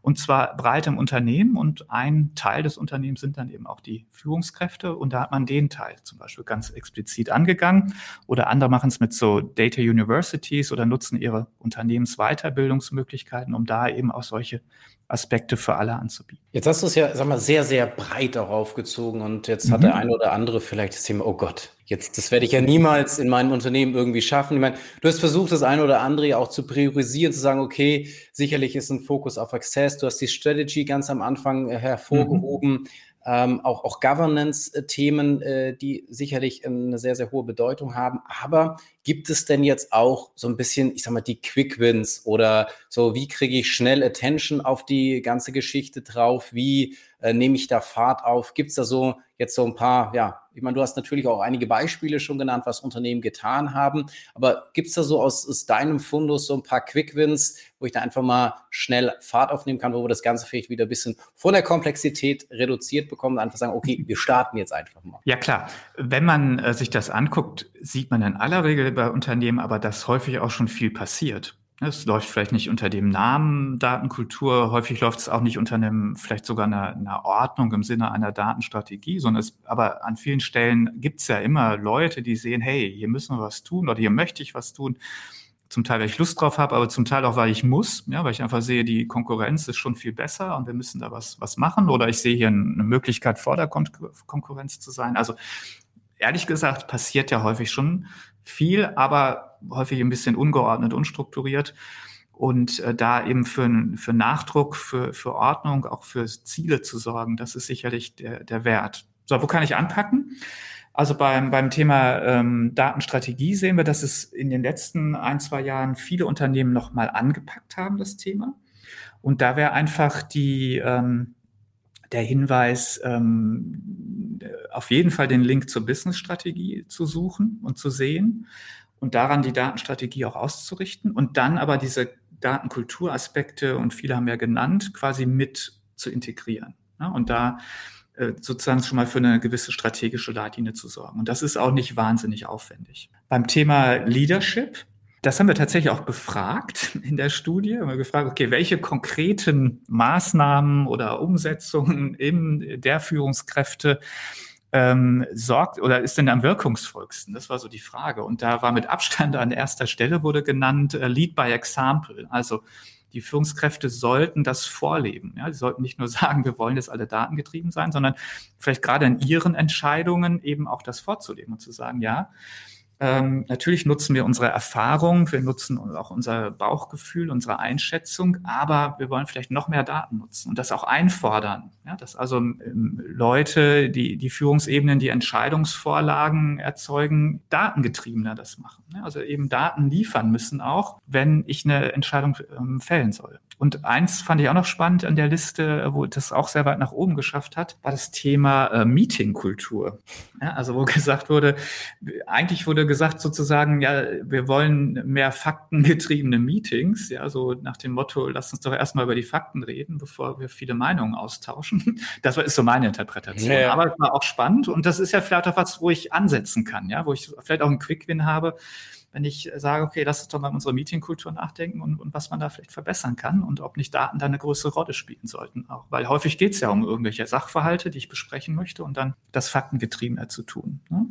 C: und zwar breit im Unternehmen und ein Teil des Unternehmens sind dann eben auch die Führungskräfte und da hat man den Teil zum Beispiel ganz explizit angegangen oder andere machen es mit so Data Universities oder nutzen ihre Unternehmensweiterbildungsmöglichkeiten, um da eben auch solche Aspekte für alle anzubieten.
B: Jetzt hast du es ja, sag mal, sehr, sehr breit auch aufgezogen und jetzt mhm. hat der eine oder andere vielleicht das Thema, oh Gott, jetzt, das werde ich ja niemals in meinem Unternehmen irgendwie schaffen. Ich meine, du hast versucht, das eine oder andere auch zu priorisieren, zu sagen, okay, sicherlich ist ein Fokus auf Access, du hast die Strategy ganz am Anfang äh, hervorgehoben. Mhm ähm, auch, auch Governance-Themen, äh, die sicherlich eine sehr, sehr hohe Bedeutung haben. Aber gibt es denn jetzt auch so ein bisschen, ich sag mal, die Quick Wins oder so, wie kriege ich schnell Attention auf die ganze Geschichte drauf? Wie äh, nehme ich da Fahrt auf? Gibt es da so jetzt so ein paar, ja, ich meine, du hast natürlich auch einige Beispiele schon genannt, was Unternehmen getan haben, aber gibt es da so aus, aus, deinem Fundus so ein paar Quick-Wins, wo ich da einfach mal schnell Fahrt aufnehmen kann, wo wir das Ganze vielleicht wieder ein bisschen von der Komplexität reduziert bekommen und einfach sagen, okay, wir starten jetzt einfach mal.
C: Ja klar, wenn man äh, sich das anguckt, sieht man in aller Regel bei Unternehmen aber, dass häufig auch schon viel passiert. Es läuft vielleicht nicht unter dem Namen Datenkultur, häufig läuft es auch nicht unter einem, vielleicht sogar einer, einer Ordnung im Sinne einer Datenstrategie, sondern es, aber an vielen Stellen gibt es ja immer Leute, die sehen, hey, hier müssen wir was tun oder hier möchte ich was tun. Zum Teil, weil ich Lust drauf habe, aber zum Teil auch, weil ich muss, ja, weil ich einfach sehe, die Konkurrenz ist schon viel besser und wir müssen da was, was machen. Oder ich sehe hier eine Möglichkeit, vor der Kon Konkurrenz zu sein. Also ehrlich gesagt passiert ja häufig schon viel, aber häufig ein bisschen ungeordnet, unstrukturiert. Und äh, da eben für, für Nachdruck, für, für Ordnung, auch für Ziele zu sorgen, das ist sicherlich der, der Wert. So, wo kann ich anpacken? Also beim, beim Thema ähm, Datenstrategie sehen wir, dass es in den letzten ein, zwei Jahren viele Unternehmen nochmal angepackt haben, das Thema. Und da wäre einfach die, ähm, der Hinweis, ähm, auf jeden Fall den Link zur Business-Strategie zu suchen und zu sehen und daran die Datenstrategie auch auszurichten und dann aber diese Datenkulturaspekte und viele haben ja genannt, quasi mit zu integrieren. Ja, und da äh, sozusagen schon mal für eine gewisse strategische Leitlinie zu sorgen. Und das ist auch nicht wahnsinnig aufwendig. Beim Thema Leadership das haben wir tatsächlich auch befragt in der Studie. Wir haben gefragt, okay, welche konkreten Maßnahmen oder Umsetzungen in der Führungskräfte ähm, sorgt oder ist denn am wirkungsvollsten? Das war so die Frage. Und da war mit Abstand an erster Stelle wurde genannt äh, Lead by Example. Also die Führungskräfte sollten das vorleben. Ja, sie sollten nicht nur sagen, wir wollen jetzt alle datengetrieben sein, sondern vielleicht gerade in ihren Entscheidungen eben auch das vorzuleben und zu sagen, ja, ähm, natürlich nutzen wir unsere Erfahrung, wir nutzen auch unser Bauchgefühl, unsere Einschätzung, aber wir wollen vielleicht noch mehr Daten nutzen und das auch einfordern. Ja, dass also ähm, Leute, die, die Führungsebenen, die Entscheidungsvorlagen erzeugen, datengetriebener das machen. Ja, also eben Daten liefern müssen auch, wenn ich eine Entscheidung ähm, fällen soll. Und eins fand ich auch noch spannend an der Liste, wo das auch sehr weit nach oben geschafft hat, war das Thema äh, Meetingkultur. Ja, also wo gesagt wurde, eigentlich wurde gesagt sozusagen, ja, wir wollen mehr faktengetriebene Meetings, ja, so nach dem Motto, lass uns doch erstmal über die Fakten reden, bevor wir viele Meinungen austauschen. Das ist so meine Interpretation. Ja. Aber es war auch spannend und das ist ja vielleicht auch was, wo ich ansetzen kann, ja, wo ich vielleicht auch einen Quick-Win habe wenn ich sage, okay, lass uns doch mal unsere Meetingkultur nachdenken und, und, was man da vielleicht verbessern kann und ob nicht Daten da eine größere Rolle spielen sollten. Auch, weil häufig geht es ja um irgendwelche Sachverhalte, die ich besprechen möchte und dann das Faktengetriebener zu tun. Ne?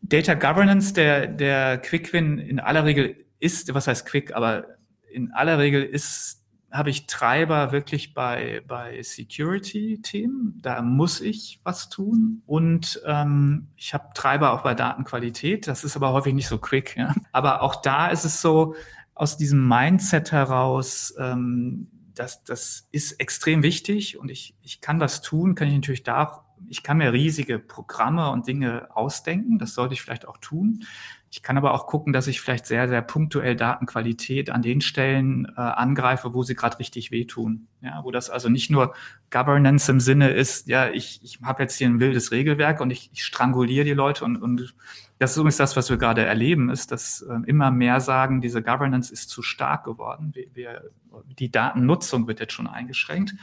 C: Data Governance, der, der Quick-Win in aller Regel ist, was heißt Quick, aber in aller Regel ist habe ich Treiber wirklich bei, bei Security-Themen. Da muss ich was tun. Und ähm, ich habe Treiber auch bei Datenqualität. Das ist aber häufig nicht so quick. Ja. Aber auch da ist es so, aus diesem Mindset heraus, ähm, das, das ist extrem wichtig und ich, ich kann das tun, kann ich natürlich da, ich kann mir riesige Programme und Dinge ausdenken. Das sollte ich vielleicht auch tun. Ich kann aber auch gucken, dass ich vielleicht sehr, sehr punktuell Datenqualität an den Stellen äh, angreife, wo sie gerade richtig wehtun. Ja, wo das also nicht nur Governance im Sinne ist, ja, ich, ich habe jetzt hier ein wildes Regelwerk und ich, ich stranguliere die Leute und, und das ist übrigens das, was wir gerade erleben, ist, dass äh, immer mehr sagen, diese Governance ist zu stark geworden. Wir, wir, die Datennutzung wird jetzt schon eingeschränkt.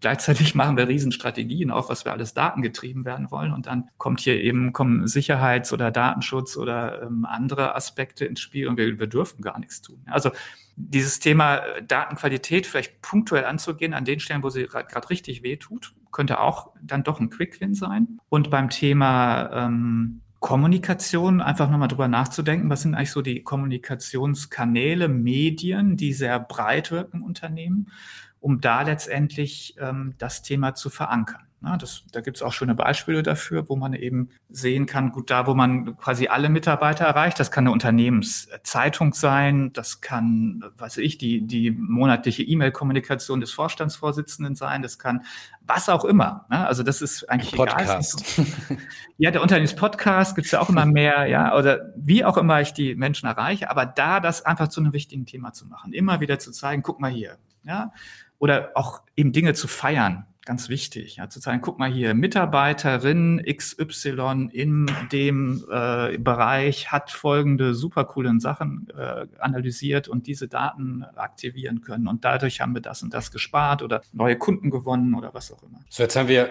C: Gleichzeitig machen wir Riesenstrategien auf, was wir alles datengetrieben werden wollen. Und dann kommt hier eben kommen Sicherheits- oder Datenschutz oder ähm, andere Aspekte ins Spiel und wir, wir dürfen gar nichts tun. Also dieses Thema äh, Datenqualität vielleicht punktuell anzugehen an den Stellen, wo sie gerade richtig wehtut, könnte auch dann doch ein Quick-Win sein. Und beim Thema ähm, Kommunikation, einfach nochmal drüber nachzudenken, was sind eigentlich so die Kommunikationskanäle, Medien, die sehr breit wirken Unternehmen um da letztendlich ähm, das Thema zu verankern. Na, das, da gibt es auch schöne Beispiele dafür, wo man eben sehen kann, gut, da, wo man quasi alle Mitarbeiter erreicht, das kann eine Unternehmenszeitung sein, das kann, weiß ich, die, die monatliche E-Mail-Kommunikation des Vorstandsvorsitzenden sein, das kann was auch immer. Ne? Also das ist eigentlich
B: Podcast.
C: egal. ja, der Unternehmenspodcast gibt es ja auch immer mehr, ja, oder wie auch immer ich die Menschen erreiche, aber da das einfach zu einem wichtigen Thema zu machen, immer wieder zu zeigen, guck mal hier, ja, oder auch eben Dinge zu feiern, ganz wichtig, ja, zu sagen, guck mal hier, Mitarbeiterin XY in dem äh, Bereich hat folgende super coolen Sachen äh, analysiert und diese Daten aktivieren können und dadurch haben wir das und das gespart oder neue Kunden gewonnen oder was auch immer.
B: So, jetzt haben wir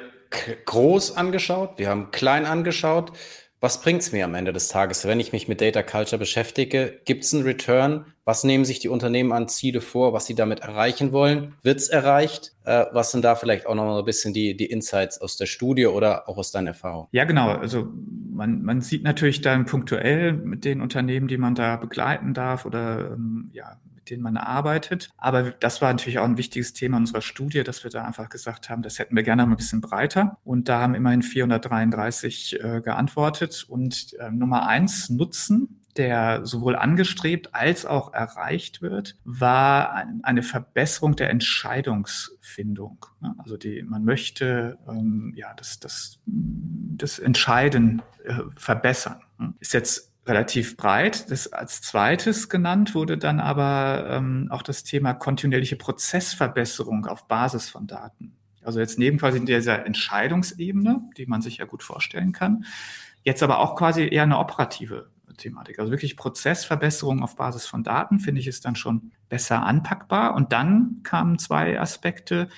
B: groß angeschaut, wir haben klein angeschaut. Was bringt es mir am Ende des Tages, wenn ich mich mit Data Culture beschäftige? Gibt es einen Return? Was nehmen sich die Unternehmen an Ziele vor, was sie damit erreichen wollen? Wird es erreicht? Äh, was sind da vielleicht auch noch ein bisschen die, die Insights aus der Studie oder auch aus deiner Erfahrung?
C: Ja, genau. Also man, man sieht natürlich dann punktuell mit den Unternehmen, die man da begleiten darf oder ähm, ja, denen man arbeitet. Aber das war natürlich auch ein wichtiges Thema unserer Studie, dass wir da einfach gesagt haben, das hätten wir gerne ein bisschen breiter. Und da haben immerhin 433 äh, geantwortet. Und äh, Nummer eins, Nutzen der sowohl angestrebt als auch erreicht wird, war eine Verbesserung der Entscheidungsfindung. Also die, man möchte ähm, ja das, das, das Entscheiden äh, verbessern. Ist jetzt relativ breit. Das als zweites genannt wurde dann aber ähm, auch das Thema kontinuierliche Prozessverbesserung auf Basis von Daten. Also jetzt neben quasi dieser Entscheidungsebene, die man sich ja gut vorstellen kann, jetzt aber auch quasi eher eine operative Thematik. Also wirklich Prozessverbesserung auf Basis von Daten finde ich ist dann schon besser anpackbar. Und dann kamen zwei Aspekte,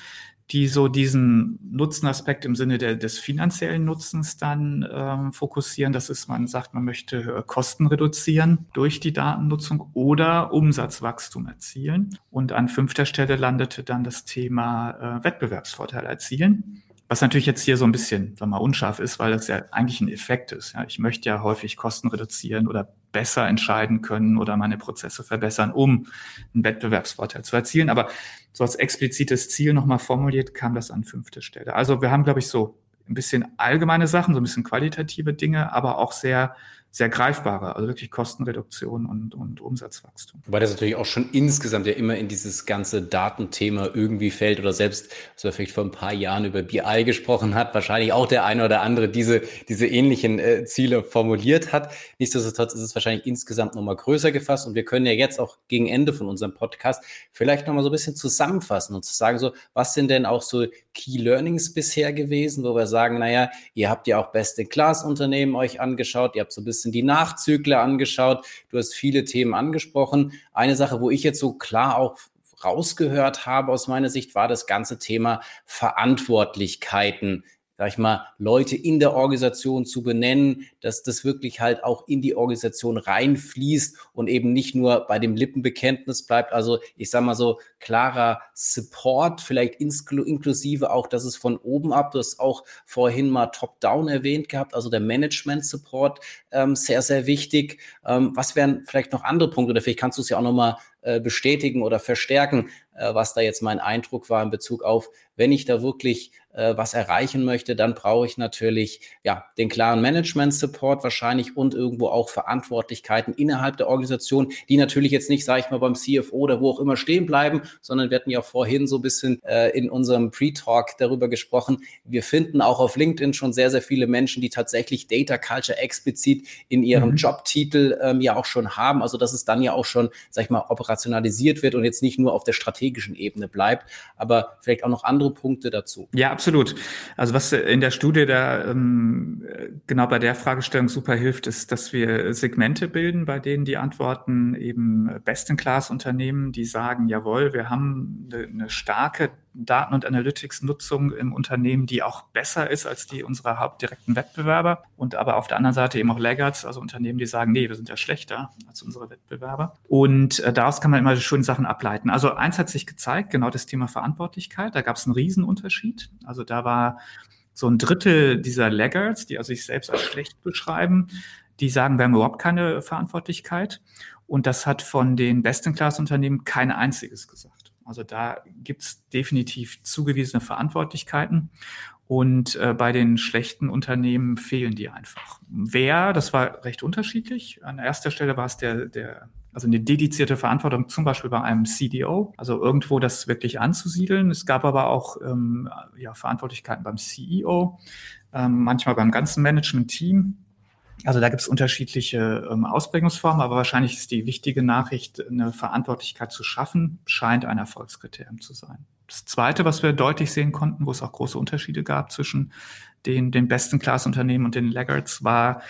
C: die so diesen Nutzenaspekt im Sinne der, des finanziellen Nutzens dann ähm, fokussieren. Das ist, man sagt, man möchte äh, Kosten reduzieren durch die Datennutzung oder Umsatzwachstum erzielen. Und an fünfter Stelle landete dann das Thema äh, Wettbewerbsvorteil erzielen. Was natürlich jetzt hier so ein bisschen, wir mal, unscharf ist, weil das ja eigentlich ein Effekt ist. Ja, ich möchte ja häufig Kosten reduzieren oder besser entscheiden können oder meine Prozesse verbessern, um einen Wettbewerbsvorteil zu erzielen. Aber so als explizites Ziel nochmal formuliert kam das an fünfte Stelle. Also wir haben, glaube ich, so ein bisschen allgemeine Sachen, so ein bisschen qualitative Dinge, aber auch sehr sehr greifbare, also wirklich Kostenreduktion und, und Umsatzwachstum.
B: Wobei das natürlich auch schon insgesamt ja immer in dieses ganze Datenthema irgendwie fällt oder selbst, als wir vielleicht vor ein paar Jahren über BI gesprochen hat, wahrscheinlich auch der eine oder andere diese, diese ähnlichen äh, Ziele formuliert hat. Nichtsdestotrotz ist es wahrscheinlich insgesamt nochmal größer gefasst und wir können ja jetzt auch gegen Ende von unserem Podcast vielleicht nochmal so ein bisschen zusammenfassen und zu sagen so, was sind denn auch so Key Learnings bisher gewesen, wo wir sagen, naja, ihr habt ja auch Best-in-Class-Unternehmen euch angeschaut, ihr habt so ein bisschen die Nachzügler angeschaut, du hast viele Themen angesprochen. Eine Sache, wo ich jetzt so klar auch rausgehört habe aus meiner Sicht, war das ganze Thema Verantwortlichkeiten sag ich mal, Leute in der Organisation zu benennen, dass das wirklich halt auch in die Organisation reinfließt und eben nicht nur bei dem Lippenbekenntnis bleibt. Also ich sag mal so klarer Support, vielleicht inklusive auch, dass es von oben ab, du hast auch vorhin mal Top-Down erwähnt gehabt, also der Management-Support, ähm, sehr, sehr wichtig. Ähm, was wären vielleicht noch andere Punkte oder vielleicht kannst du es ja auch nochmal äh, bestätigen oder verstärken, was da jetzt mein Eindruck war in Bezug auf, wenn ich da wirklich äh, was erreichen möchte, dann brauche ich natürlich ja den klaren Management-Support wahrscheinlich und irgendwo auch Verantwortlichkeiten innerhalb der Organisation, die natürlich jetzt nicht, sage ich mal, beim CFO oder wo auch immer stehen bleiben, sondern wir hatten ja vorhin so ein bisschen äh, in unserem Pre-Talk darüber gesprochen. Wir finden auch auf LinkedIn schon sehr, sehr viele Menschen, die tatsächlich Data Culture explizit in ihrem mhm. Jobtitel ähm, ja auch schon haben. Also dass es dann ja auch schon, sag ich mal, operationalisiert wird und jetzt nicht nur auf der strategischen Ebene bleibt, aber vielleicht auch noch andere Punkte dazu.
C: Ja, absolut. Also was in der Studie da ähm, genau bei der Fragestellung super hilft, ist, dass wir Segmente bilden, bei denen die Antworten eben Best-in-Class-Unternehmen, die sagen, jawohl, wir haben eine starke Daten- und Analytics-Nutzung im Unternehmen, die auch besser ist als die unserer hauptdirekten Wettbewerber. Und aber auf der anderen Seite eben auch Laggards, also Unternehmen, die sagen, nee, wir sind ja schlechter als unsere Wettbewerber. Und äh, daraus kann man immer schöne Sachen ableiten. Also eins hat sich gezeigt, genau das Thema Verantwortlichkeit. Da gab es einen Riesenunterschied. Also da war so ein Drittel dieser Laggards, die also sich selbst als schlecht beschreiben, die sagen, wir haben überhaupt keine Verantwortlichkeit. Und das hat von den Best-in-Class-Unternehmen kein einziges gesagt. Also da gibt es definitiv zugewiesene Verantwortlichkeiten. Und äh, bei den schlechten Unternehmen fehlen die einfach. Wer, das war recht unterschiedlich. An erster Stelle war es der, der, also eine dedizierte Verantwortung, zum Beispiel bei einem CDO, also irgendwo das wirklich anzusiedeln. Es gab aber auch ähm, ja, Verantwortlichkeiten beim CEO, ähm, manchmal beim ganzen Management-Team. Also da gibt es unterschiedliche ähm, Ausprägungsformen, aber wahrscheinlich ist die wichtige Nachricht, eine Verantwortlichkeit zu schaffen, scheint ein Erfolgskriterium zu sein. Das Zweite, was wir deutlich sehen konnten, wo es auch große Unterschiede gab zwischen den, den besten Class-Unternehmen und den Laggards, war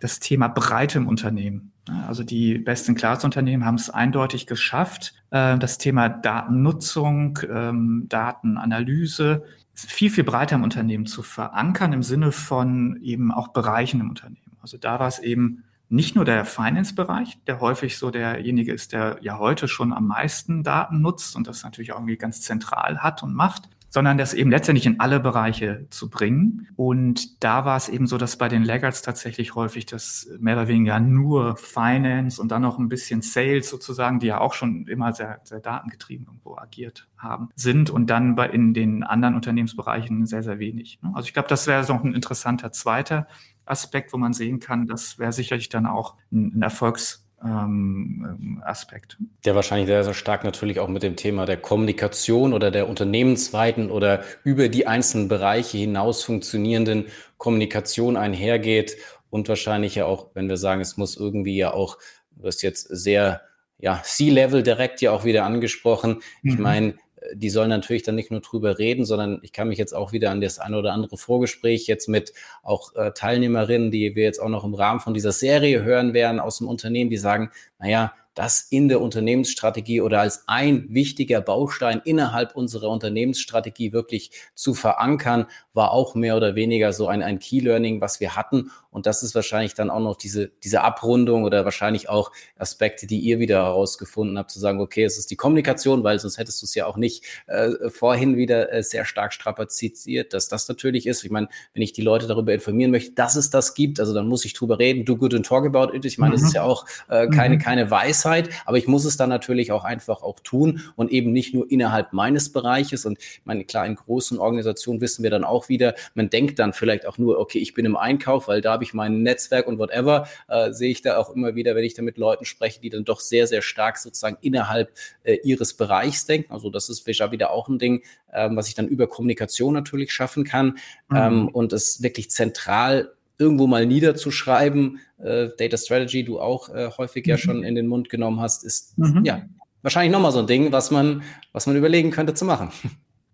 C: das Thema Breite im Unternehmen. Also die besten Class-Unternehmen haben es eindeutig geschafft, äh, das Thema Datennutzung, ähm, Datenanalyse viel, viel breiter im Unternehmen zu verankern, im Sinne von eben auch Bereichen im Unternehmen. Also da war es eben nicht nur der Finance-Bereich, der häufig so derjenige ist, der ja heute schon am meisten Daten nutzt und das natürlich auch irgendwie ganz zentral hat und macht, sondern das eben letztendlich in alle Bereiche zu bringen. Und da war es eben so, dass bei den Laggards tatsächlich häufig das mehr oder weniger nur Finance und dann noch ein bisschen Sales sozusagen, die ja auch schon immer sehr, sehr datengetrieben irgendwo agiert haben, sind und dann bei in den anderen Unternehmensbereichen sehr, sehr wenig. Also ich glaube, das wäre so ein interessanter zweiter Aspekt, wo man sehen kann, das wäre sicherlich dann auch ein, ein Erfolgs ähm, Aspekt.
B: Der wahrscheinlich sehr, sehr stark natürlich auch mit dem Thema der Kommunikation oder der unternehmensweiten oder über die einzelnen Bereiche hinaus funktionierenden Kommunikation einhergeht und wahrscheinlich ja auch, wenn wir sagen, es muss irgendwie ja auch, du wirst jetzt sehr, ja, C-Level direkt ja auch wieder angesprochen. Mhm. Ich meine, die sollen natürlich dann nicht nur drüber reden, sondern ich kann mich jetzt auch wieder an das eine oder andere Vorgespräch jetzt mit auch äh, Teilnehmerinnen, die wir jetzt auch noch im Rahmen von dieser Serie hören werden aus dem Unternehmen, die sagen, naja, das in der Unternehmensstrategie oder als ein wichtiger Baustein innerhalb unserer Unternehmensstrategie wirklich zu verankern, war auch mehr oder weniger so ein, ein Key Learning, was wir hatten. Und das ist wahrscheinlich dann auch noch diese, diese Abrundung oder wahrscheinlich auch Aspekte, die ihr wieder herausgefunden habt, zu sagen, okay, es ist die Kommunikation, weil sonst hättest du es ja auch nicht äh, vorhin wieder äh, sehr stark strapaziert, dass das natürlich ist. Ich meine, wenn ich die Leute darüber informieren möchte, dass es das gibt, also dann muss ich drüber reden, do good and talk about it. Ich meine, mhm. das ist ja auch äh, keine, mhm. keine Weisheit, aber ich muss es dann natürlich auch einfach auch tun und eben nicht nur innerhalb meines Bereiches. Und ich meine, klar, in großen Organisationen wissen wir dann auch wieder, man denkt dann vielleicht auch nur, okay, ich bin im Einkauf, weil da habe ich mein Netzwerk und whatever, äh, sehe ich da auch immer wieder, wenn ich da mit Leuten spreche, die dann doch sehr, sehr stark sozusagen innerhalb äh, ihres Bereichs denken. Also das ist déjà wieder auch ein Ding, ähm, was ich dann über Kommunikation natürlich schaffen kann mhm. ähm, und es wirklich zentral irgendwo mal niederzuschreiben, äh, Data Strategy, du auch äh, häufig mhm. ja schon in den Mund genommen hast, ist mhm. ja wahrscheinlich nochmal so ein Ding, was man, was man überlegen könnte zu machen.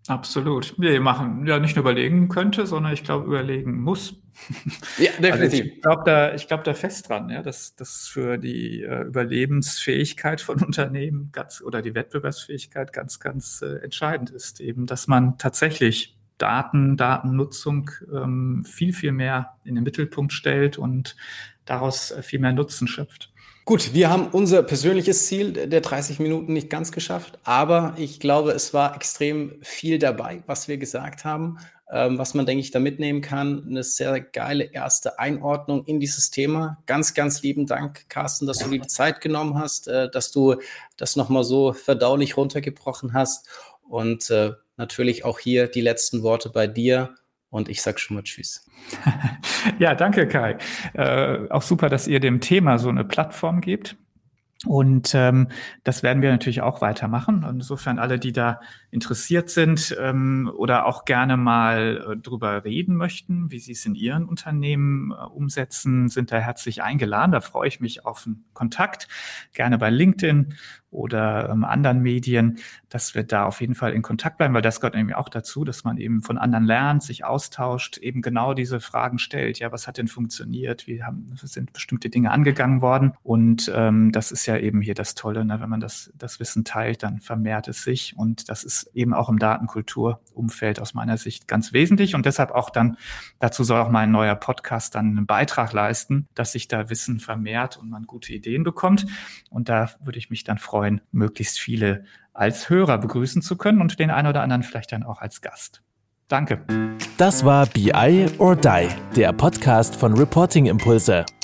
C: Absolut. Wir machen ja nicht nur überlegen könnte, sondern ich glaube, überlegen muss. Ja, definitiv. Also ich glaube da, ich da fest dran, ja, dass das für die äh, Überlebensfähigkeit von Unternehmen ganz oder die Wettbewerbsfähigkeit ganz, ganz äh, entscheidend ist. Eben, dass man tatsächlich Daten, Datennutzung ähm, viel, viel mehr in den Mittelpunkt stellt und daraus äh, viel mehr Nutzen schöpft.
B: Gut, wir haben unser persönliches Ziel der 30 Minuten nicht ganz geschafft, aber ich glaube, es war extrem viel dabei, was wir gesagt haben, ähm, was man, denke ich, da mitnehmen kann. Eine sehr geile erste Einordnung in dieses Thema. Ganz, ganz lieben Dank, Carsten, dass du dir die Zeit genommen hast, äh, dass du das nochmal so verdaulich runtergebrochen hast und äh, natürlich auch hier die letzten Worte bei dir und ich sage schon mal Tschüss.
C: ja, danke Kai. Äh, auch super, dass ihr dem Thema so eine Plattform gebt. Und ähm, das werden wir natürlich auch weitermachen. Insofern alle, die da interessiert sind ähm, oder auch gerne mal äh, drüber reden möchten, wie sie es in ihren Unternehmen äh, umsetzen, sind da herzlich eingeladen. Da freue ich mich auf einen Kontakt, gerne bei LinkedIn oder ähm, anderen Medien, dass wir da auf jeden Fall in Kontakt bleiben, weil das gehört nämlich auch dazu, dass man eben von anderen lernt, sich austauscht, eben genau diese Fragen stellt. Ja, was hat denn funktioniert? Wie haben, sind bestimmte Dinge angegangen worden? Und ähm, das ist ja eben hier das Tolle, ne? wenn man das, das Wissen teilt, dann vermehrt es sich. Und das ist eben auch im Datenkulturumfeld aus meiner Sicht ganz wesentlich. Und deshalb auch dann, dazu soll auch mein neuer Podcast dann einen Beitrag leisten, dass sich da Wissen vermehrt und man gute Ideen bekommt. Und da würde ich mich dann freuen, möglichst viele als Hörer begrüßen zu können und den einen oder anderen vielleicht dann auch als Gast. Danke.
A: Das war BI or Die, der Podcast von Reporting Impulse.